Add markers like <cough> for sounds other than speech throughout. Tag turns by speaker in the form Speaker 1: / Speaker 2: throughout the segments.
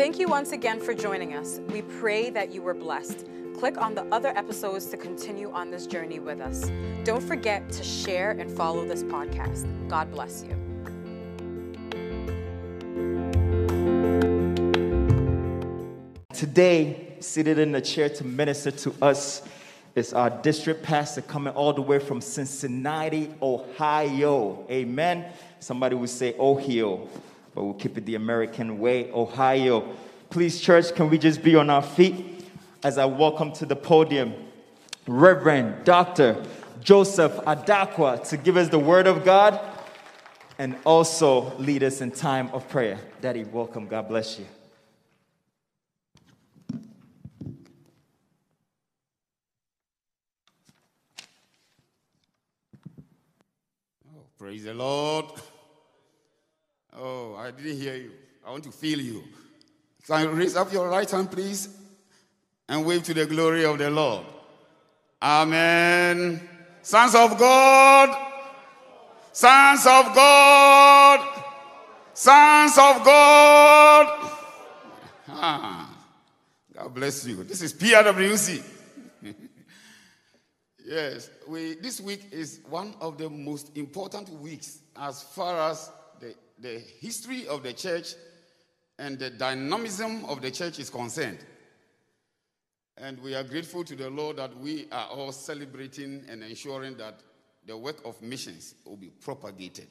Speaker 1: Thank you once again for joining us. We pray that you were blessed. Click on the other episodes to continue on this journey with us. Don't forget to share and follow this podcast. God bless you.
Speaker 2: Today, seated in the chair to minister to us is our district pastor coming all the way from Cincinnati, Ohio. Amen. Somebody would say Ohio, but we'll keep it the American way, Ohio. Please, church, can we just be on our feet as I welcome to the podium Reverend Dr. Joseph Adakwa to give us the word of God and also lead us in time of prayer. Daddy, welcome. God bless you.
Speaker 3: Oh, praise the Lord. <laughs> Oh, I didn't hear you. I want to feel you. So raise up your right hand, please, and wave to the glory of the Lord. Amen. Sons of God, sons of God, sons of God. Ah, God bless you. This is PRWC. <laughs> Yes, we, this week is one of the most important weeks as far as the, history of the church and the dynamism of the church is concerned. And we are grateful to the Lord that we are all celebrating and ensuring that the work of missions will be propagated.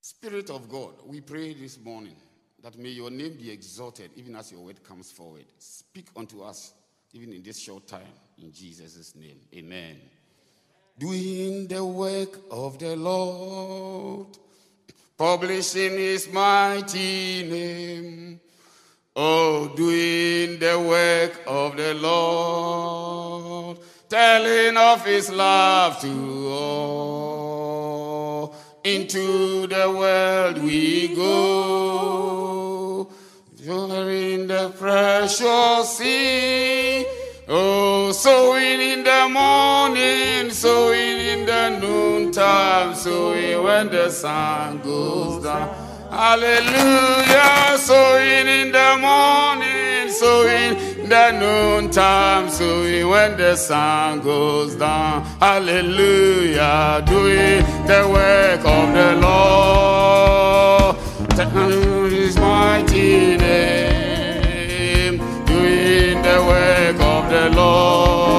Speaker 3: Spirit of God, we pray this morning that may your name be exalted even as your word comes forward. Speak unto us even in this short time. In Jesus' name, amen. Doing the work of the Lord, publishing his mighty name. Oh, doing the work of the Lord, telling of his love to all. Into the world we go, in the precious sea. Oh, so in the morning, sowing in the noontime, sowing when the sun goes down. Hallelujah, sowing in the morning, sowing in the noontime, sowing when the sun goes down. Hallelujah, doing the work of the Lord. His mighty name, doing the work of the Lord,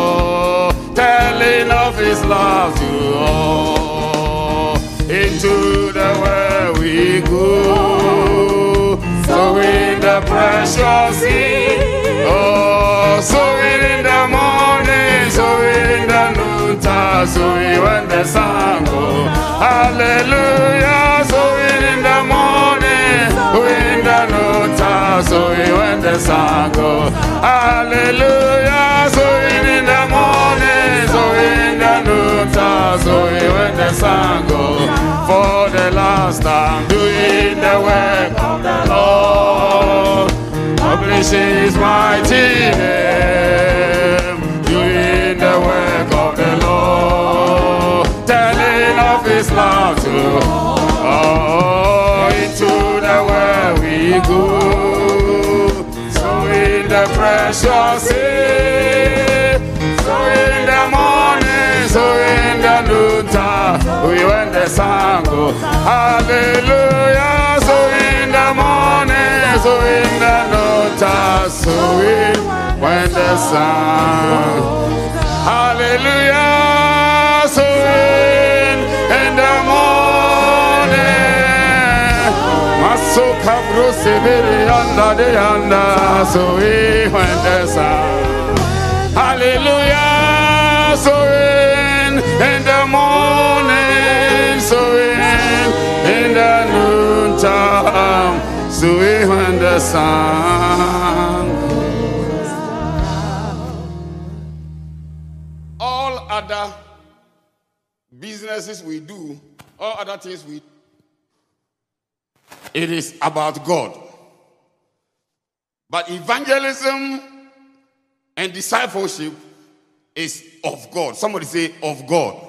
Speaker 3: telling of his love to all. Into the world we go, so in the precious sea. Oh, so in the morning, so in the noontime, so when the sun goes. Hallelujah, so in the morning, in the noontime, so when the sun goes. Hallelujah, so in the morning, the sun. For the last time, doing the work of the Lord, publishing His mighty name, doing the work of the Lord, telling of His love to all. Into the world we go, so in the precious sea, so in the morning, so in the we when the sun goes. Hallelujah, so in the morning, so in the noontime, so in when the sun. Hallelujah, so in in the morning. Masoka brosibiri anda de anda, so in when the sun. Hallelujah, so in in the morning, so in in the noontime, so when the sun. All other businesses we do, all other things we it is about God. But evangelism and discipleship is of God. Somebody say, of God.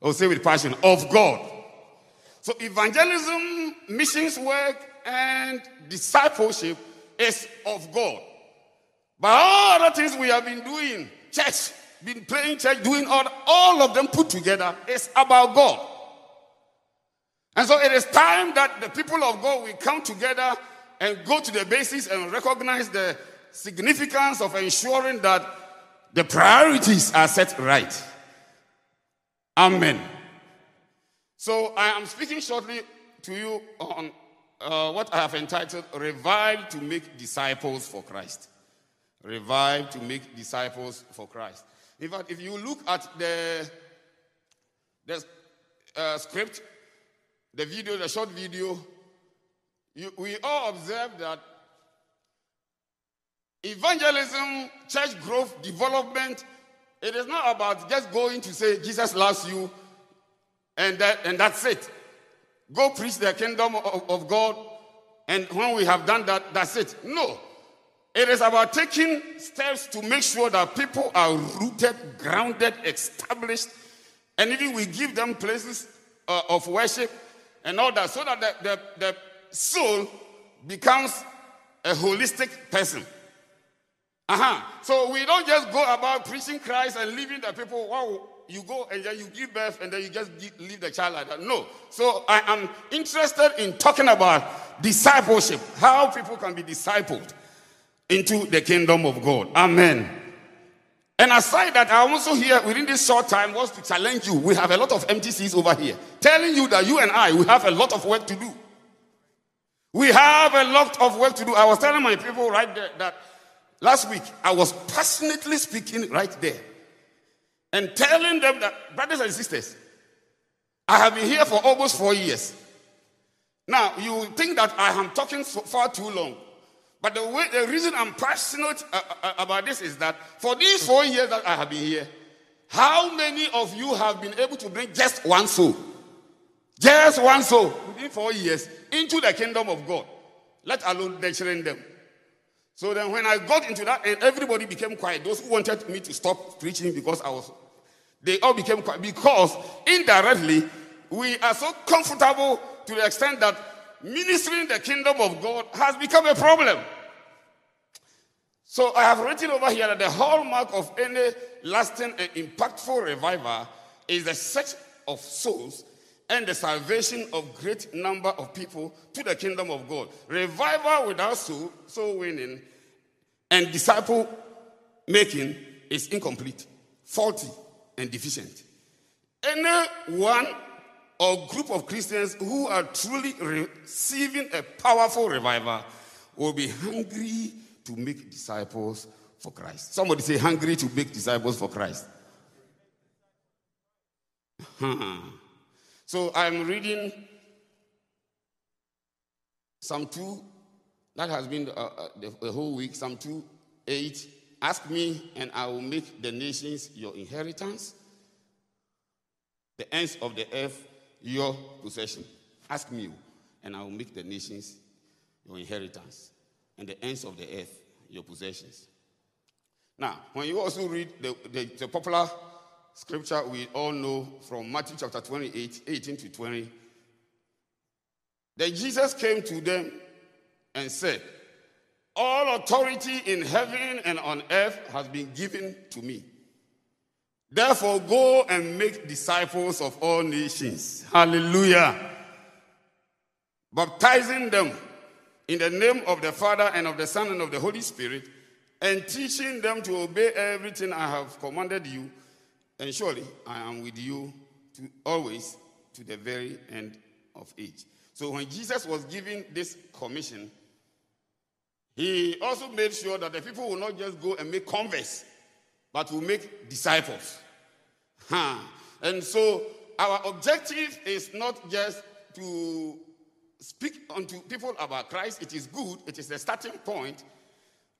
Speaker 3: Or say with passion, of God. So evangelism missions work and discipleship is of God. But all the things we have been doing, church, been playing church, doing all, all of them put together, is about God. And so it is time that the people of God will come together and go to the basis and recognize the significance of ensuring that the priorities are set right. Amen. So I am speaking shortly to you on uh, what I have entitled Revive to Make Disciples for Christ. Revive to make disciples for Christ. In fact, if you look at the, the uh, script, the video, the short video, you, we all observe that evangelism, church growth, development, it is not about just going to say Jesus loves you and, that, and that's it. Go preach the kingdom of, of God, and when we have done that, that's it. No. It is about taking steps to make sure that people are rooted, grounded, established, and even we give them places uh, of worship and all that so that the, the, the soul becomes a holistic person. Uh-huh. So we don't just go about preaching Christ and leaving the people, wow, you go and then you give birth and then you just give, leave the child like that. No. So I am interested in talking about discipleship, how people can be discipled into the kingdom of God. Amen. And aside that, I also here within this short time was to challenge you. We have a lot of MTCs over here, telling you that you and I, we have a lot of work to do. We have a lot of work to do. I was telling my people right there that last week I was passionately speaking right there and telling them that, brothers and sisters, I have been here for almost four years. Now, you think that I am talking for far too long. But the, way, the reason I'm passionate uh, uh, uh, about this is that for these four years that I have been here, how many of you have been able to bring just one soul? Just one soul within four years into the kingdom of God, let alone lecturing them. So then, when I got into that, and everybody became quiet, those who wanted me to stop preaching because I was, they all became quiet because indirectly we are so comfortable to the extent that ministering the kingdom of God has become a problem. So I have written over here that the hallmark of any lasting and impactful revival is the search of souls and the salvation of great number of people to the kingdom of God. Revival without soul, soul winning, and disciple making is incomplete, faulty, and deficient. Anyone or group of Christians who are truly receiving a powerful revival will be hungry to make disciples for Christ. Somebody say, hungry to make disciples for Christ. <laughs> so I'm reading Psalm 2, that has been uh, uh, the, the whole week, Psalm 2, 8. Ask me, and I will make the nations your inheritance, the ends of the earth your possession. Ask me, and I will make the nations your inheritance, and the ends of the earth your possessions. Now, when you also read the, the, the popular scripture we all know from Matthew chapter 28, 18 to 20, then Jesus came to them and said, All authority in heaven and on earth has been given to me. Therefore, go and make disciples of all nations. Hallelujah. Baptizing them in the name of the Father and of the Son and of the Holy Spirit, and teaching them to obey everything I have commanded you. And surely I am with you to always to the very end of age. So when Jesus was giving this commission, he also made sure that the people will not just go and make converts, but will make disciples. Huh. And so our objective is not just to speak unto people about Christ. It is good, it is a starting point,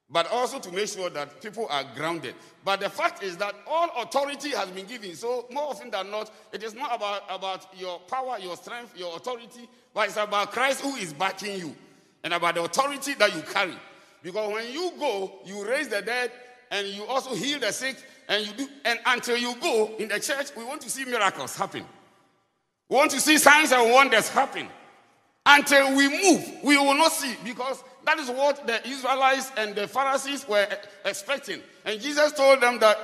Speaker 3: but also to make sure that people are grounded. But the fact is that all authority has been given. So more often than not, it is not about, about your power, your strength, your authority, but it's about Christ who is backing you and about the authority that you carry. Because when you go, you raise the dead and you also heal the sick and you do and until you go in the church we want to see miracles happen we want to see signs and wonders happen Until we move, we will not see because that is what the Israelites and the Pharisees were expecting. And Jesus told them that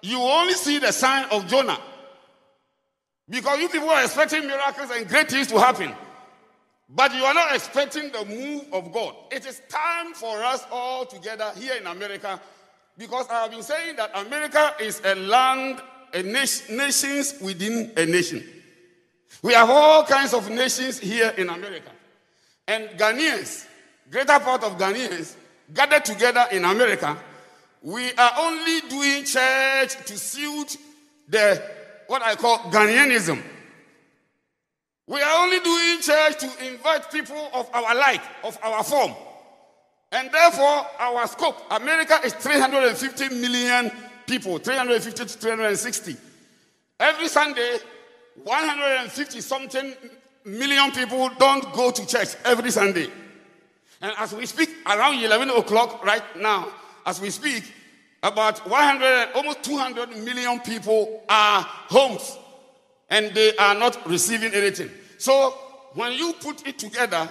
Speaker 3: you only see the sign of Jonah because you people are expecting miracles and great things to happen. But you are not expecting the move of God. It is time for us all together here in America because I have been saying that America is a land, a nation, nations within a nation. We have all kinds of nations here in America. And Ghanaians, greater part of Ghanaians, gathered together in America, we are only doing church to suit the what I call Ghanaianism. We are only doing church to invite people of our like, of our form. And therefore, our scope, America is 350 million people, 350 to 360. Every Sunday, 150 something million people don't go to church every Sunday. And as we speak, around 11 o'clock right now, as we speak, about 100, almost 200 million people are homes and they are not receiving anything. So when you put it together,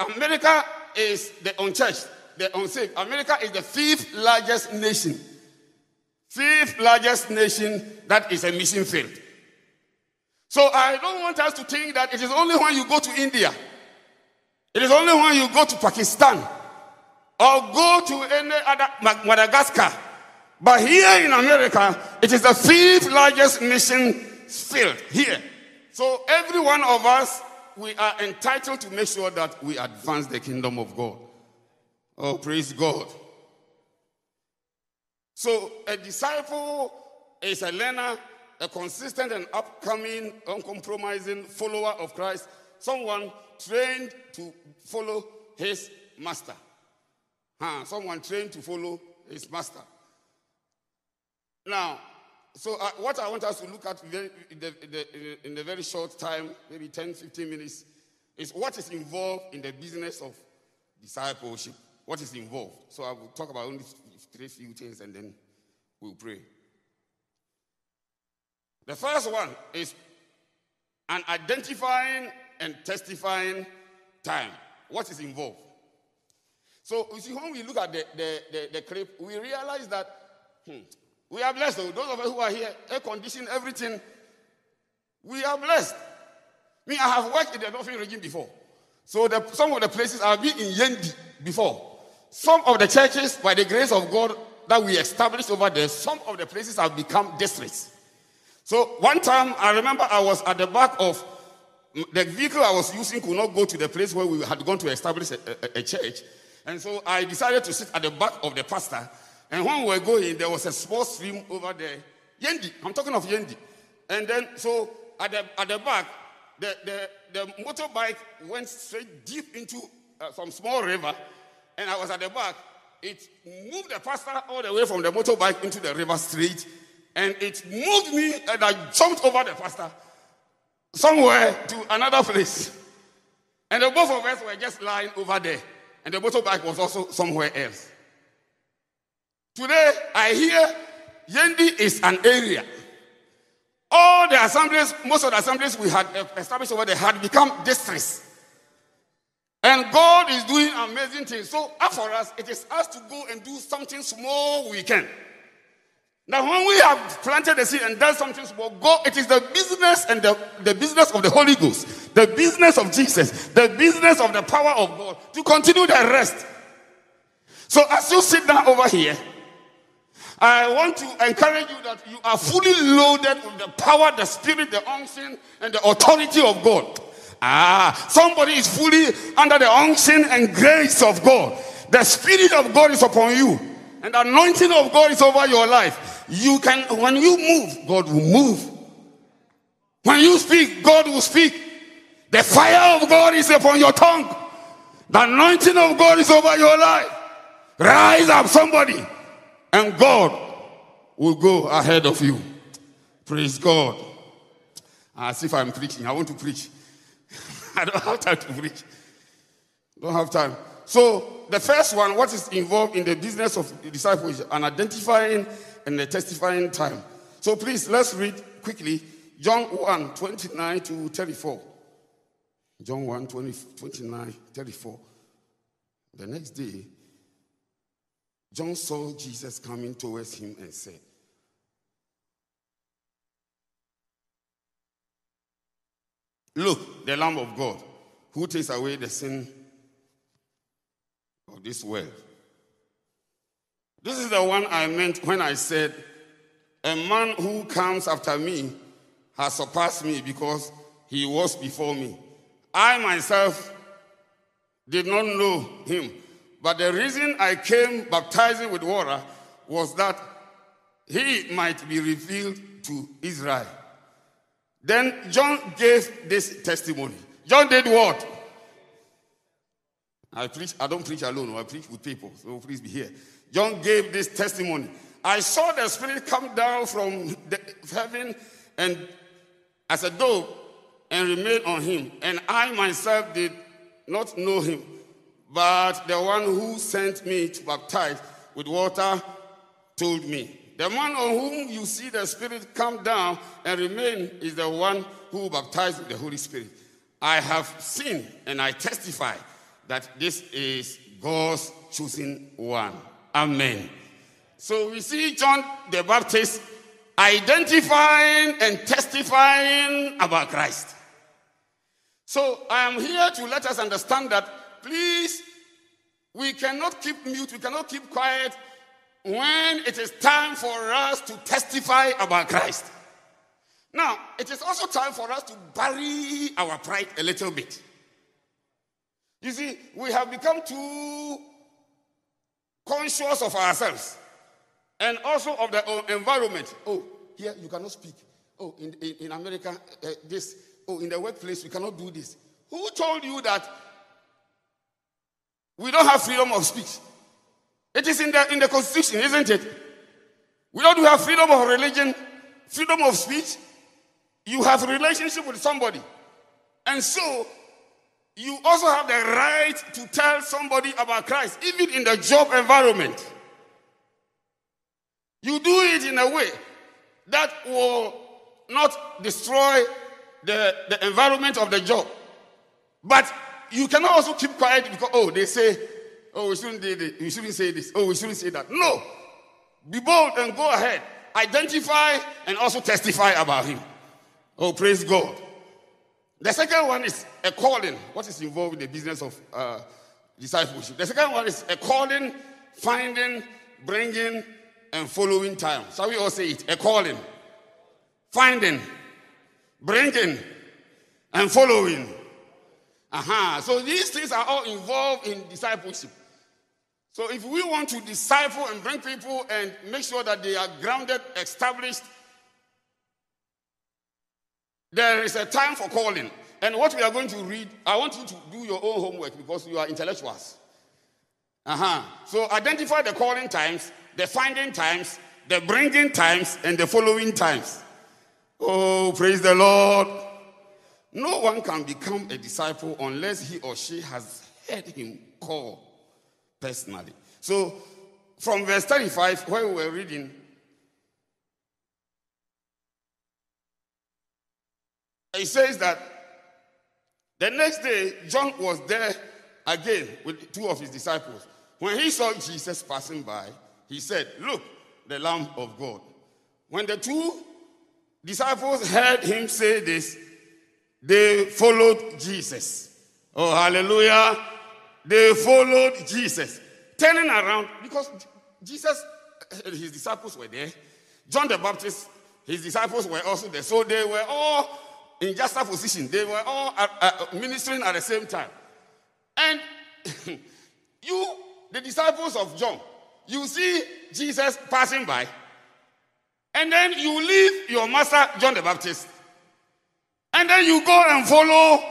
Speaker 3: America is the unchurched, the unsaved. America is the fifth largest nation. Fifth largest nation that is a mission field. So I don't want us to think that it is only when you go to India, it is only when you go to Pakistan or go to any other Madagascar. But here in America, it is the fifth largest mission field here. So every one of us, we are entitled to make sure that we advance the kingdom of God. Oh, praise God. So a disciple is a learner, a consistent and upcoming, uncompromising follower of Christ, someone trained to follow his master. Huh, someone trained to follow his master. Now, so uh, what I want us to look at very, in, the, in, the, in the very short time, maybe 10, 15 minutes, is what is involved in the business of discipleship. What is involved? So I will talk about only three few things and then we'll pray. The first one is an identifying and testifying time. What is involved? So you see, when we look at the, the, the, the clip, we realize that hmm, we are blessed. Though. Those of us who are here, air conditioned, everything, we are blessed. Me, I have worked in the Northern region before. So the, some of the places I've been in Yendi before. Some of the churches, by the grace of God, that we established over there, some of the places have become districts. So one time, I remember I was at the back of mm, the vehicle I was using could not go to the place where we had gone to establish a, a, a church. And so I decided to sit at the back of the pastor. And when we were going, there was a small stream over there. Yendi, I'm talking of Yendi. And then, so at the, at the back, the, the, the motorbike went straight deep into uh, some small river. And I was at the back. It moved the pastor all the way from the motorbike into the river straight. And it moved me, and I jumped over the pastor somewhere to another place. And the both of us were just lying over there. And the motorbike was also somewhere else. Today, I hear Yendi is an area. All the assemblies, most of the assemblies we had established over there had become districts. And God is doing amazing things. So, for us, it is us to go and do something small we can. Now, when we have planted the seed and done something small, it is the business and the, the business of the Holy Ghost, the business of Jesus, the business of the power of God to continue the rest. So, as you sit down over here, I want to encourage you that you are fully loaded with the power, the spirit, the unction, and the authority of God. Ah, somebody is fully under the unction and grace of God. The Spirit of God is upon you, and the anointing of God is over your life. You can, when you move, God will move. When you speak, God will speak. The fire of God is upon your tongue. The anointing of God is over your life. Rise up, somebody, and God will go ahead of you. Praise God. Ah, As if I'm preaching, I want to preach. <laughs> I don't have time to preach. Don't have time. So, the first one, what is involved in the business of discipleship? An identifying and a testifying time. So, please, let's read quickly John 1 29 to 34. John 1 20, 29, 34. The next day, John saw Jesus coming towards him and said, Look, the Lamb of God, who takes away the sin of this world. This is the one I meant when I said, A man who comes after me has surpassed me because he was before me. I myself did not know him, but the reason I came baptizing with water was that he might be revealed to Israel. Then John gave this testimony. John did what? I preach, I don't preach alone, I preach with people, so please be here. John gave this testimony. I saw the Spirit come down from heaven and as a dove and remain on him. And I myself did not know him, but the one who sent me to baptize with water told me. The man on whom you see the Spirit come down and remain is the one who baptized with the Holy Spirit. I have seen and I testify that this is God's chosen one. Amen. So we see John the Baptist identifying and testifying about Christ. So I am here to let us understand that please, we cannot keep mute, we cannot keep quiet when it is time for us to testify about Christ. Now, it is also time for us to bury our pride a little bit. You see, we have become too conscious of ourselves and also of the environment. Oh, here you cannot speak. Oh, in, in, in America, uh, this. Oh, in the workplace, we cannot do this. Who told you that we don't have freedom of speech? It is in the, in the Constitution, isn't it? We don't have freedom of religion, freedom of speech. You have a relationship with somebody. And so, you also have the right to tell somebody about Christ, even in the job environment. You do it in a way that will not destroy the, the environment of the job. But you cannot also keep quiet because, oh, they say, oh, we shouldn't do this, we shouldn't say this, oh, we shouldn't say that. No. Be bold and go ahead. Identify and also testify about him. Oh, praise God. The second one is a calling. What is involved in the business of uh, discipleship? The second one is a calling, finding, bringing, and following time. Shall we all say it? A calling, finding, bringing, and following. Aha. Uh-huh. So these things are all involved in discipleship. So if we want to disciple and bring people and make sure that they are grounded, established, there is a time for calling. And what we are going to read, I want you to do your own homework because you are intellectuals. Uh-huh. So identify the calling times, the finding times, the bringing times, and the following times. Oh, praise the Lord. No one can become a disciple unless he or she has heard him call personally. So, from verse 35, where we were reading, it says that the next day, John was there again with two of his disciples. When he saw Jesus passing by, he said, Look, the Lamb of God. When the two disciples heard him say this, they followed Jesus. Oh, hallelujah. They followed Jesus. Turning around, because Jesus, eh, his disciples were there. John the Baptist, his disciples were also there. So they were all in just a position. They were all ministering at the same time. And <coughs> you, the disciples of John, you see Jesus passing by and then you leave your master, John the Baptist. And then you go and follow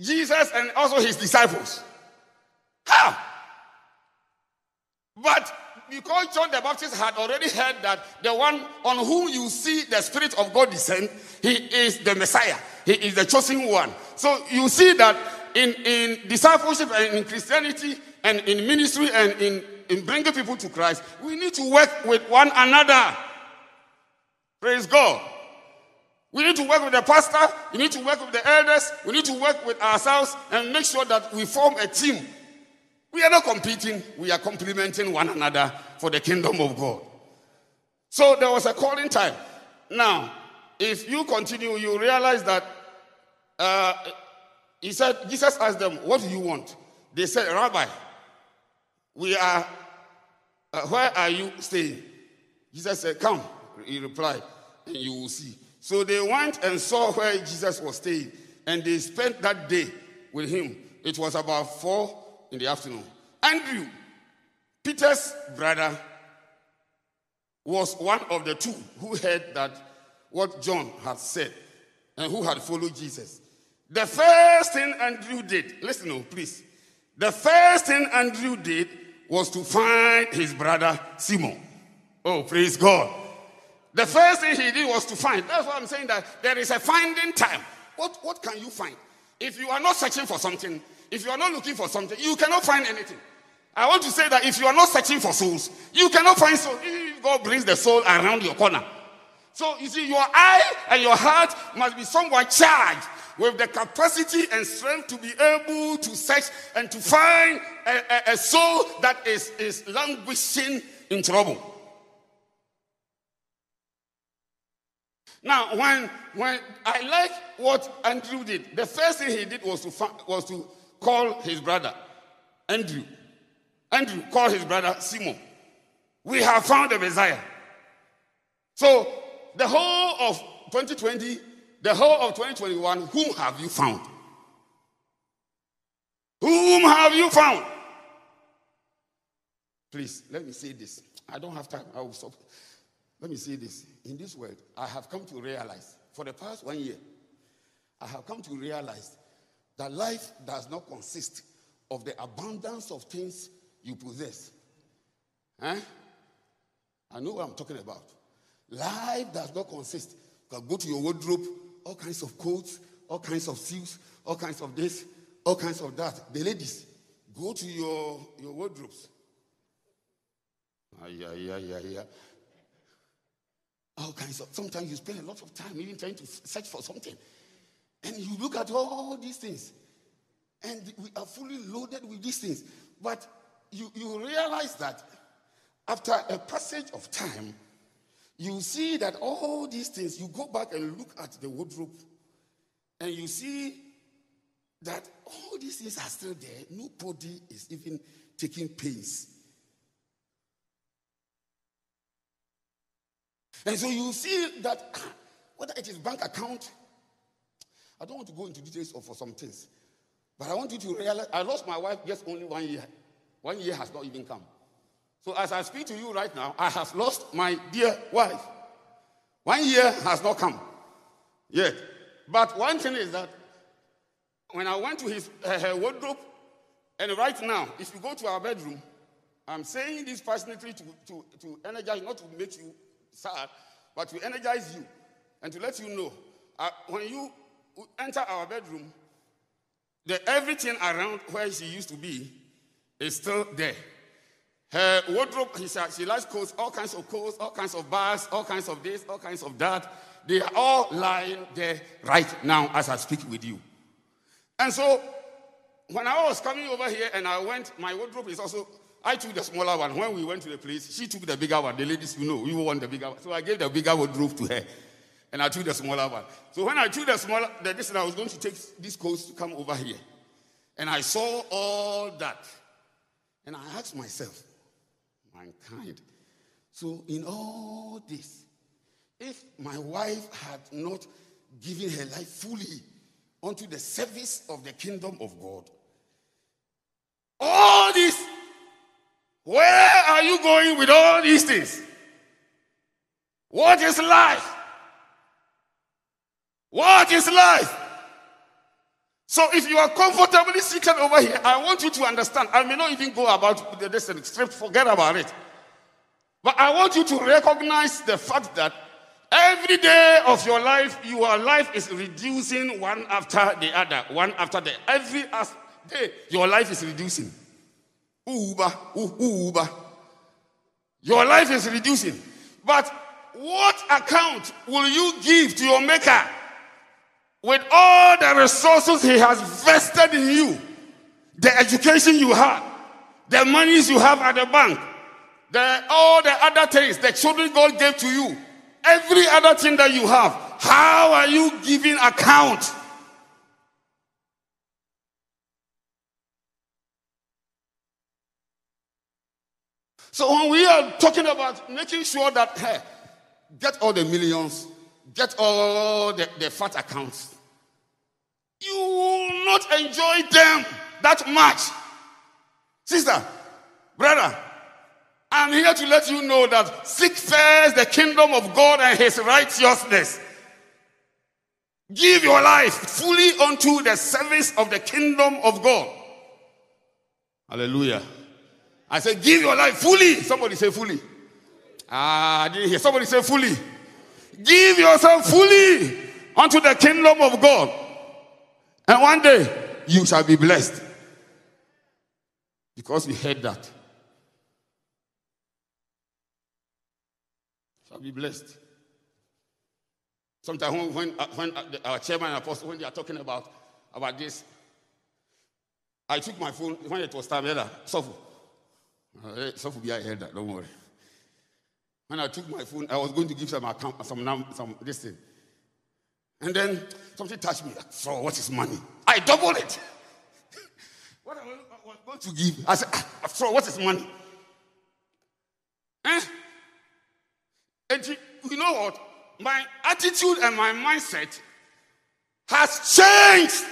Speaker 3: Jesus and also his disciples. How? But because John the Baptist had already heard that the one on whom you see the Spirit of God descend, he is the Messiah. He is the chosen one. So you see that in, in discipleship and in Christianity and in ministry and in, in bringing people to Christ, we need to work with one another. Praise God. We need to work with the pastor, we need to work with the elders, we need to work with ourselves and make sure that we form a team. We are not competing, we are complementing one another for the kingdom of God. So there was a calling time. Now, if you continue, you realize that uh, he said, Jesus asked them, What do you want? They said, Rabbi, we are, uh, where are you staying? Jesus said, Come. He replied, and you will see. So they went and saw where Jesus was staying, and they spent that day with him. It was about four in the afternoon. Andrew, Peter's brother, was one of the two who heard that what John had said and who had followed Jesus. The first thing Andrew did, listen, no, please. The first thing Andrew did was to find his brother Simon. Oh, praise God. The first thing he did was to find. That's why I'm saying that there is a finding time. What, what can you find? If you are not searching for something, if you are not looking for something, you cannot find anything. I want to say that if you are not searching for souls, you cannot find souls. God brings the soul around your corner. So you see, your eye and your heart must be somewhat charged with the capacity and strength to be able to search and to find a, a, a soul that is, is languishing in trouble. Now, when, when I like what Andrew did, the first thing he did was to, was to call his brother, Andrew. Andrew called his brother Simon. We have found the Messiah. So, the whole of 2020, the whole of 2021, whom have you found? Whom have you found? Please, let me say this. I don't have time. I will stop. Let me say this. In this world, I have come to realize, for the past one year, I have come to realize that life does not consist of the abundance of things you possess. Huh? I know what I'm talking about. Life does not consist. Go to your wardrobe, all kinds of coats, all kinds of suits, all kinds of this, all kinds of that. The ladies, go to your, your wardrobes. Ah, yeah, yeah, yeah, yeah. All kinds of. Sometimes you spend a lot of time even trying to search for something. And you look at all these things. And we are fully loaded with these things. But you, you realize that after a passage of time, you see that all these things, you go back and look at the wardrobe, and you see that all these things are still there. Nobody is even taking pains And so you see that whether it is bank account, I don't want to go into details of for some things, but I want you to realize I lost my wife just only one year. One year has not even come. So as I speak to you right now, I have lost my dear wife. One year has not come yet. But one thing is that when I went to his uh, her wardrobe, and right now, if you go to our bedroom, I'm saying this passionately to, to, to energize, not to make you sad, but to energize you and to let you know uh, when you enter our bedroom, the everything around where she used to be is still there. Her wardrobe, she likes coats, all kinds of coats, all kinds of bars, all kinds of this, all kinds of that. They are all lying there right now as I speak with you. And so, when I was coming over here and I went, my wardrobe is also I took the smaller one. When we went to the place, she took the bigger one. The ladies, you know, we want the bigger one. So I gave the bigger wardrobe to her. And I took the smaller one. So when I took the smaller, the distance, I was going to take this coat to come over here. And I saw all that. And I asked myself, mankind. So in all this, if my wife had not given her life fully unto the service of the kingdom of God, all this where are you going with all these things? What is life? What is life? So if you are comfortably seated over here, I want you to understand. I may not even go about the distance, straight forget about it. But I want you to recognize the fact that every day of your life, your life is reducing one after the other, one after the every day, your life is reducing. Uber, Uber. Your life is reducing. But what account will you give to your maker with all the resources he has vested in you? The education you have, the monies you have at the bank, the, all the other things, the children God gave to you, every other thing that you have, how are you giving account? So when we are talking about making sure that, hey, <laughs> eh, get all the millions, get all the, the fat accounts, you will not enjoy them that much. Sister, brother, I'm here to let you know that seek first the kingdom of God and his righteousness. Give your life fully unto the service of the kingdom of God. Hallelujah. I said, give your life fully. Somebody say fully. Ah, I didn't hear. Somebody say fully. Give yourself fully unto the kingdom of God. And one day you shall be blessed. Because we heard that. Shall be blessed. Sometimes when, when, uh, when uh, our chairman and apostle, when they are talking about, about this, I took my phone when it was time, so Self will be I heard that, don't worry. When I took my phone, I was going to give some account, some, some this thing. And then something touched me. So what is money? I doubled it. <laughs> what I going to give? I said, so ah, what is money? Eh? And you, you know what? My attitude and my mindset has changed.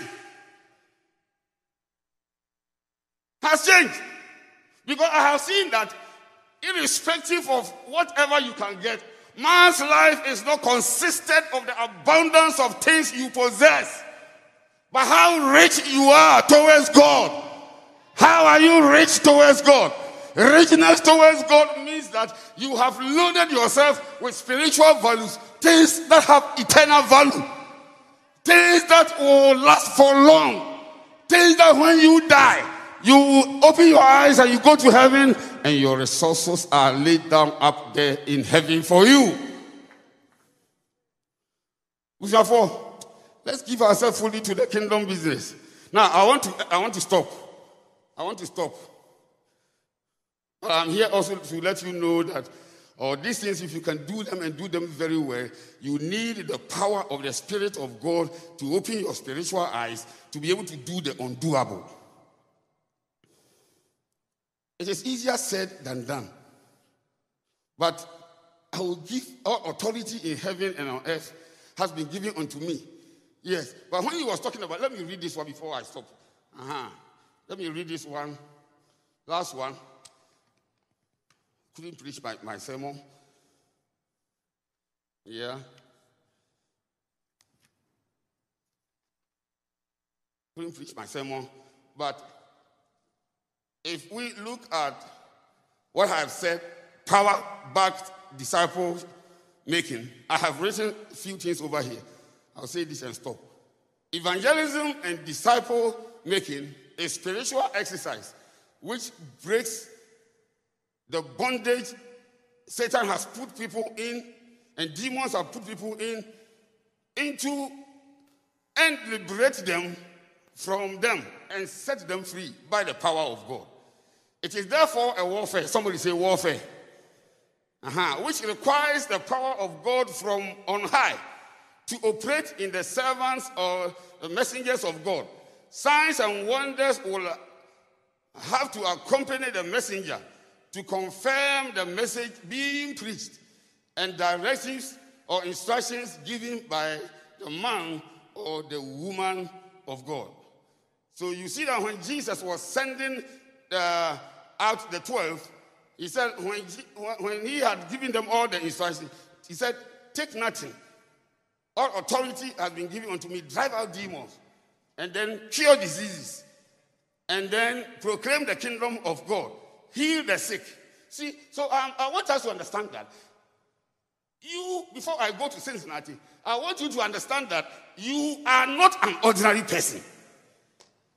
Speaker 3: Has changed. Because I have seen that, irrespective of whatever you can get, man's life is not consistent of the abundance of things you possess, but how rich you are towards God. How are you rich towards God? Richness towards God means that you have loaded yourself with spiritual values, things that have eternal value, things that will last for long, things that when you die, you open your eyes and you go to heaven, and your resources are laid down up there in heaven for you. Therefore, let's give ourselves fully to the kingdom business. Now, I want to, I want to stop. I want to stop. But I'm here also to let you know that all these things, if you can do them and do them very well, you need the power of the Spirit of God to open your spiritual eyes to be able to do the undoable. It is easier said than done. But I will give all authority in heaven and on earth has been given unto me. Yes. But when he was talking about, let me read this one before I stop. Uh-huh. Let me read this one. Last one. Couldn't preach my, my sermon. Yeah. Couldn't preach my sermon. But if we look at what I have said, power backed disciple making, I have written a few things over here. I'll say this and stop. Evangelism and disciple making is spiritual exercise which breaks the bondage Satan has put people in and demons have put people in into and liberate them from them and set them free by the power of God. It is therefore a warfare. Somebody say warfare. Uh-huh. Which requires the power of God from on high to operate in the servants or the messengers of God. Signs and wonders will have to accompany the messenger to confirm the message being preached and directives or instructions given by the man or the woman of God. So you see that when Jesus was sending uh, out the 12, he said, when, when he had given them all the instructions, he said, Take nothing. All authority has been given unto me. Drive out demons, and then cure diseases, and then proclaim the kingdom of God, heal the sick. See, so um, I want us to understand that. You, before I go to Cincinnati, I want you to understand that you are not an ordinary person.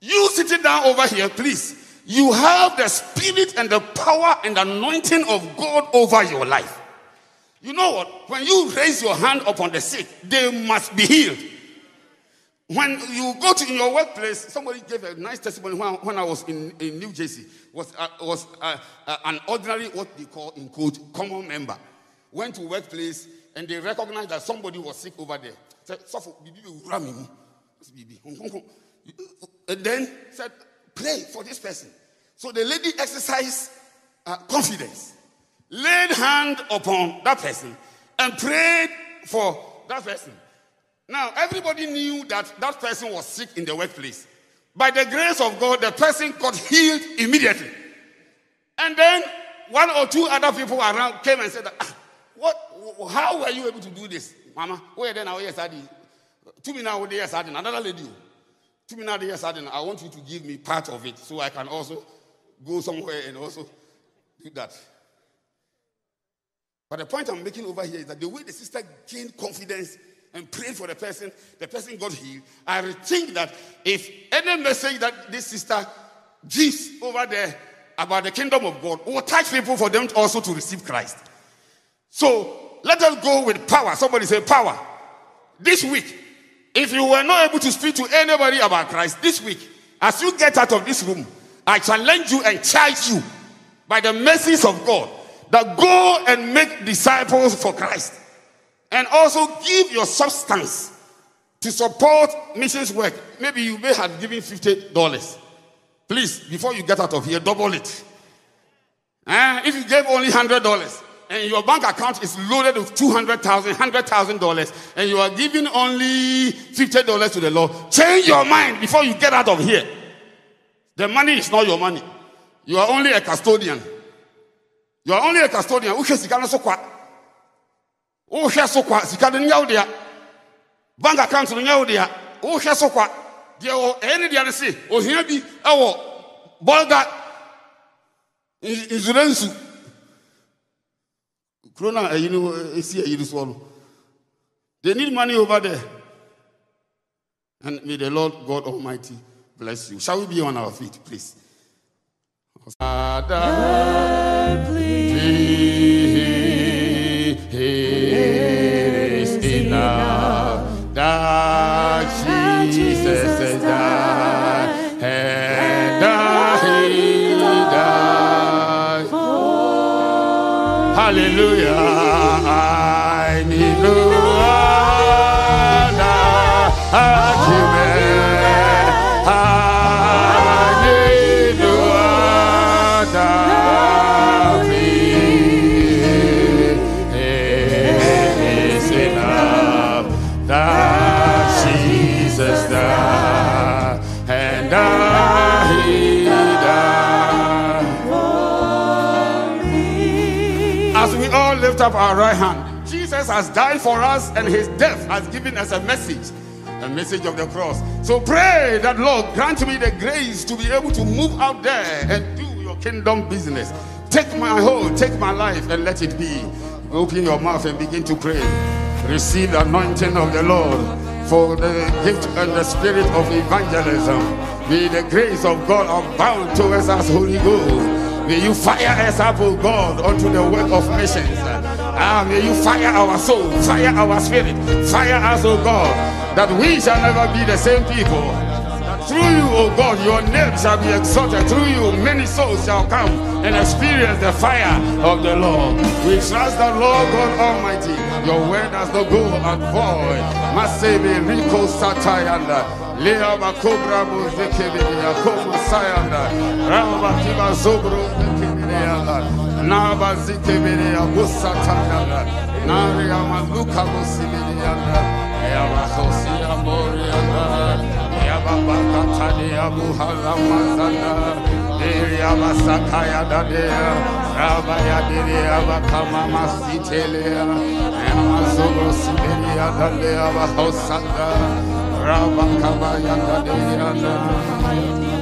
Speaker 3: You sitting down over here, please. You have the spirit and the power and anointing of God over your life. You know what? When you raise your hand upon the sick, they must be healed. When you go to your workplace, somebody gave a nice testimony when, when I was in, in New Jersey. Was uh, was uh, uh, an ordinary what they call in quote common member. Went to workplace and they recognized that somebody was sick over there. Said, "Suffer, <laughs> and then said, pray for this person. So the lady exercised uh, confidence, laid hand upon that person, and prayed for that person. Now, everybody knew that that person was sick in the workplace. By the grace of God, the person got healed immediately. And then one or two other people around came and said, ah, what, How were you able to do this? Mama, where then? Yes, I did. Two minutes now, yes, I did. Another lady. I did. I want you to give me part of it so I can also go somewhere and also do that. But the point I'm making over here is that the way the sister gained confidence and prayed for the person, the person got healed. I think that if any message that this sister gives over there about the kingdom of God will touch people for them also to receive Christ. So let us go with power. Somebody say power. This week, if you were not able to speak to anybody about Christ this week, as you get out of this room, I challenge you and charge you by the mercies of God that go and make disciples for Christ and also give your substance to support missions work. Maybe you may have given $50. Please, before you get out of here, double it. Eh? If you gave only $100 and your bank account is loaded with $200,000, $100,000, and you are giving only $50 to the Lord, change your mind before you get out of here. The money is not your money. You are only a custodian. You are only a custodian. Uche sika no so kwa. Uche so kwa sika no. Bank account no nya dia. Uche so kwa. Dia o ene dia se ohia bi ewo bolga insurance. Eh, eh, eh, they need money over there. And may the Lord God Almighty bless you. Shall we be on our feet, please? Father, please, up our right hand, Jesus has died for us and his death has given us a message, a message of the cross. So pray that Lord grant me the grace to be able to move out there and do your kingdom business. Take my whole, take my life and let it be. Open your mouth and begin to pray. Receive the anointing of the Lord for the gift and the spirit of evangelism. May the grace of God abound towards us, Holy Ghost. May you fire us up, O God, unto the work of missions. Ah, may you fire our soul, fire our spirit, fire us, O God, that we shall never be the same people. Through you, O God, your name shall be exalted. Through you, many souls shall come and experience the fire of the Lord. We trust the Lord God Almighty. Your word does not go and void. Masebe Rico Satayanda. Lea Bakobra Muzekebia Koma Sayanda. Rama Kiba Zobro Nabazite beni ya bu satanlarla Nariyama luka bu sibiliyanla Ya bahosi ya moriyanla Ya babaka tali ya bu haramazanla Bir ya basaka ya da diya Raba ya diri ya bakama masiteli ya Ya mazulu sibili ya da liya bahosanda Raba kaba ya da diya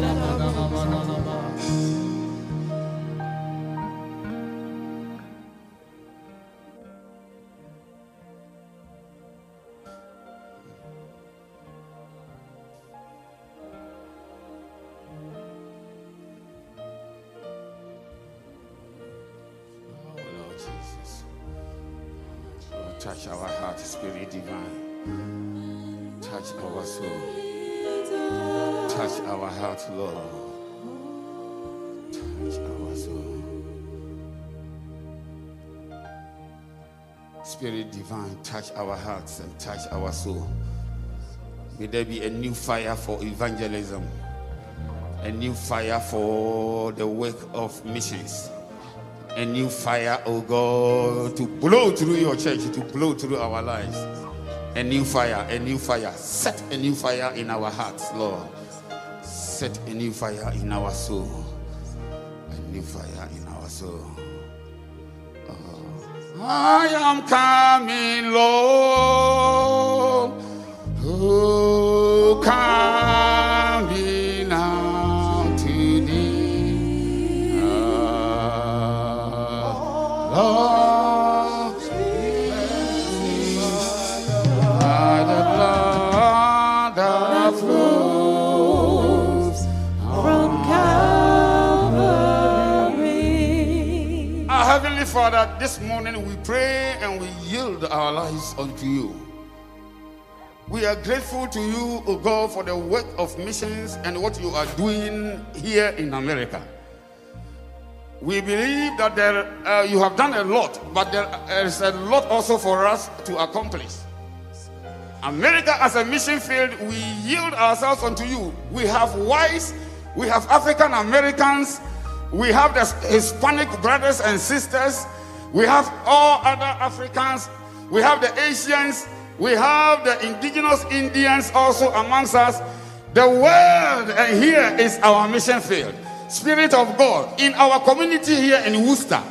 Speaker 3: touch our hearts and touch our soul. May there be a new fire for evangelism, a new fire for the work of missions, a new fire, oh God, to blow through your church, to blow through our lives. A new fire, a new fire. Set a new fire in our hearts, Lord. Set a new fire in our soul. A new fire in our soul. I am coming, Lord. Oh, coming now to thee. Ah, Lord, Father, this morning our lives unto you. We are grateful to you, O God, for the work of missions and what you are doing here in America. We believe that there, uh, you have done a lot, but there is a lot also for us to accomplish. America as a mission field, we yield ourselves unto you. We have whites, we have African Americans, we have the Hispanic brothers and sisters, we have all other Africans, we have the Asians, we have the indigenous Indians also amongst us. The world and here is our mission field. Spirit of God, in our community here in Worcester,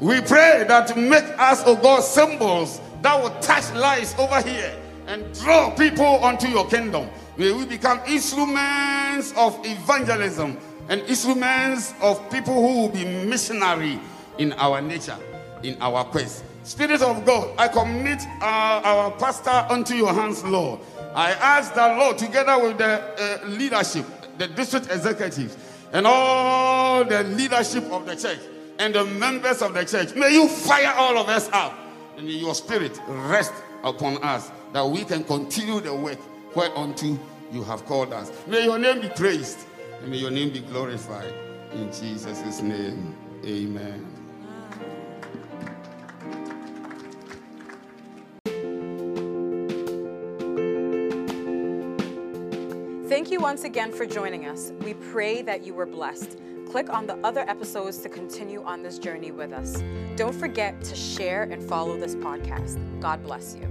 Speaker 3: we pray that make us, oh God, symbols that will touch lives over here and draw people onto your kingdom. May we become instruments of evangelism and instruments of people who will be missionary in our nature, in our quest. Spirit of God, I commit our pastor unto your hands, Lord. I ask that, Lord, together with the uh, leadership, the district executives, and all the leadership of the church, and the members of the church, may you fire all of us up, and your spirit rest upon us, that we can continue the work whereunto you have called us. May your name be praised, and may your name be glorified. In Jesus' name, amen.
Speaker 1: Thank you once again for joining us. We pray that you were blessed. Click on the other episodes to continue on this journey with us. Don't forget to share and follow this podcast. God bless you.